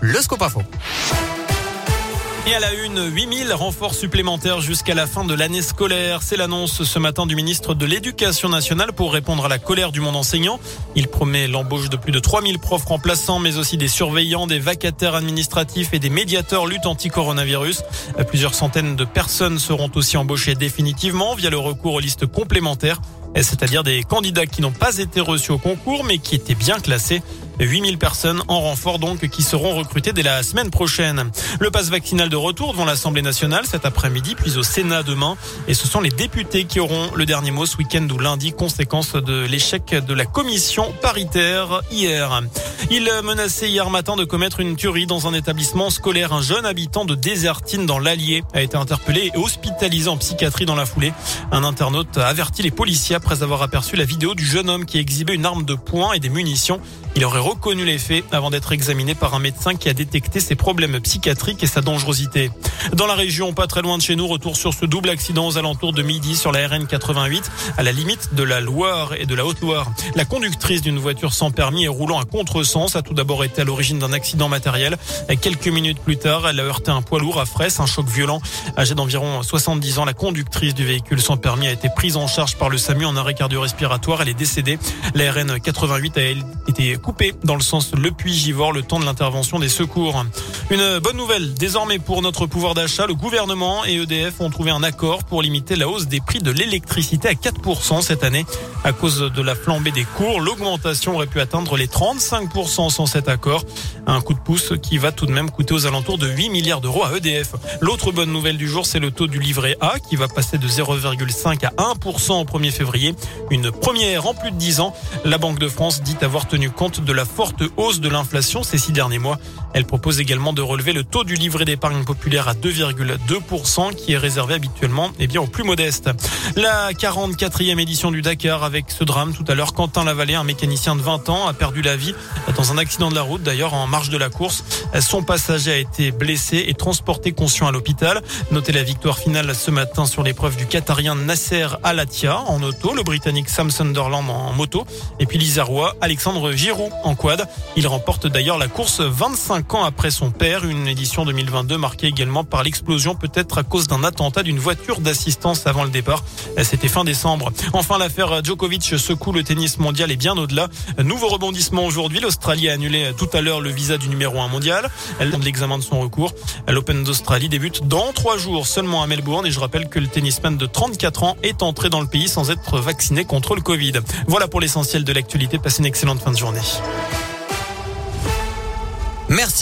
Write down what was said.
le scope info. Et à la une, 8000 renforts supplémentaires jusqu'à la fin de l'année scolaire. C'est l'annonce ce matin du ministre de l'Éducation nationale pour répondre à la colère du monde enseignant. Il promet l'embauche de plus de 3000 profs remplaçants, mais aussi des surveillants, des vacataires administratifs et des médiateurs lutte anti-coronavirus. Plusieurs centaines de personnes seront aussi embauchées définitivement via le recours aux listes complémentaires c'est-à-dire des candidats qui n'ont pas été reçus au concours mais qui étaient bien classés. 8000 personnes en renfort donc qui seront recrutées dès la semaine prochaine. Le passe vaccinal de retour devant l'Assemblée nationale cet après-midi puis au Sénat demain et ce sont les députés qui auront le dernier mot ce week-end ou lundi conséquence de l'échec de la commission paritaire hier. Il menaçait hier matin de commettre une tuerie dans un établissement scolaire. Un jeune habitant de Désertine dans l'Allier a été interpellé et hospitalisé en psychiatrie dans la foulée. Un internaute a averti les policiers après avoir aperçu la vidéo du jeune homme qui exhibait une arme de poing et des munitions. Il aurait reconnu les faits avant d'être examiné par un médecin qui a détecté ses problèmes psychiatriques et sa dangerosité. Dans la région, pas très loin de chez nous, retour sur ce double accident aux alentours de midi sur la RN 88, à la limite de la Loire et de la Haute-Loire. La conductrice d'une voiture sans permis et roulant à contresens a tout d'abord été à l'origine d'un accident matériel. Quelques minutes plus tard, elle a heurté un poids lourd à Fraisse, un choc violent. Âgée d'environ 70 ans, la conductrice du véhicule sans permis a été prise en charge par le SAMU en arrêt cardio-respiratoire. Elle est décédée. La RN 88 a été coupée dans le sens Le Puy-Givor le temps de l'intervention des secours. Une bonne nouvelle désormais pour notre pouvoir d'achat. Le gouvernement et EDF ont trouvé un accord pour limiter la hausse des prix de l'électricité à 4% cette année. À cause de la flambée des cours, l'augmentation aurait pu atteindre les 35% sans cet accord. Un coup de pouce qui va tout de même coûter aux alentours de 8 milliards d'euros à EDF. L'autre bonne nouvelle du jour, c'est le taux du livret A qui va passer de 0,5 à 1% au 1er février. Une première en plus de 10 ans. La Banque de France dit avoir tenu compte de la forte hausse de l'inflation ces six derniers mois. Elle propose également de relever le taux du livret d'épargne populaire à 2,2% qui est réservé habituellement eh bien, aux plus modestes. La 44e édition du Dakar avec ce drame tout à l'heure. Quentin Lavallée, un mécanicien de 20 ans, a perdu la vie dans un accident de la route d'ailleurs en marge de la course. Son passager a été blessé et transporté conscient à l'hôpital. Notez la victoire finale ce matin sur l'épreuve du Qatarien Nasser Alatia en auto, le Britannique Sam Sunderland en moto et puis l'Isarois Alexandre Giroud en quad. Il remporte d'ailleurs la course 25 ans après son père, une édition 2022 marquée également par l'explosion peut-être à cause d'un attentat d'une voiture d'assistance avant le départ. C'était fin décembre. Enfin, l'affaire Djokovic secoue le tennis mondial et bien au-delà. Nouveau rebondissement aujourd'hui. L'Australie a annulé tout à l'heure le visa du numéro 1 mondial. Elle donne l'examen de son recours. L'Open d'Australie débute dans trois jours seulement à Melbourne et je rappelle que le tennisman de 34 ans est entré dans le pays sans être vacciné contre le Covid. Voilà pour l'essentiel de l'actualité. Passez une excellente fin de journée. Merci.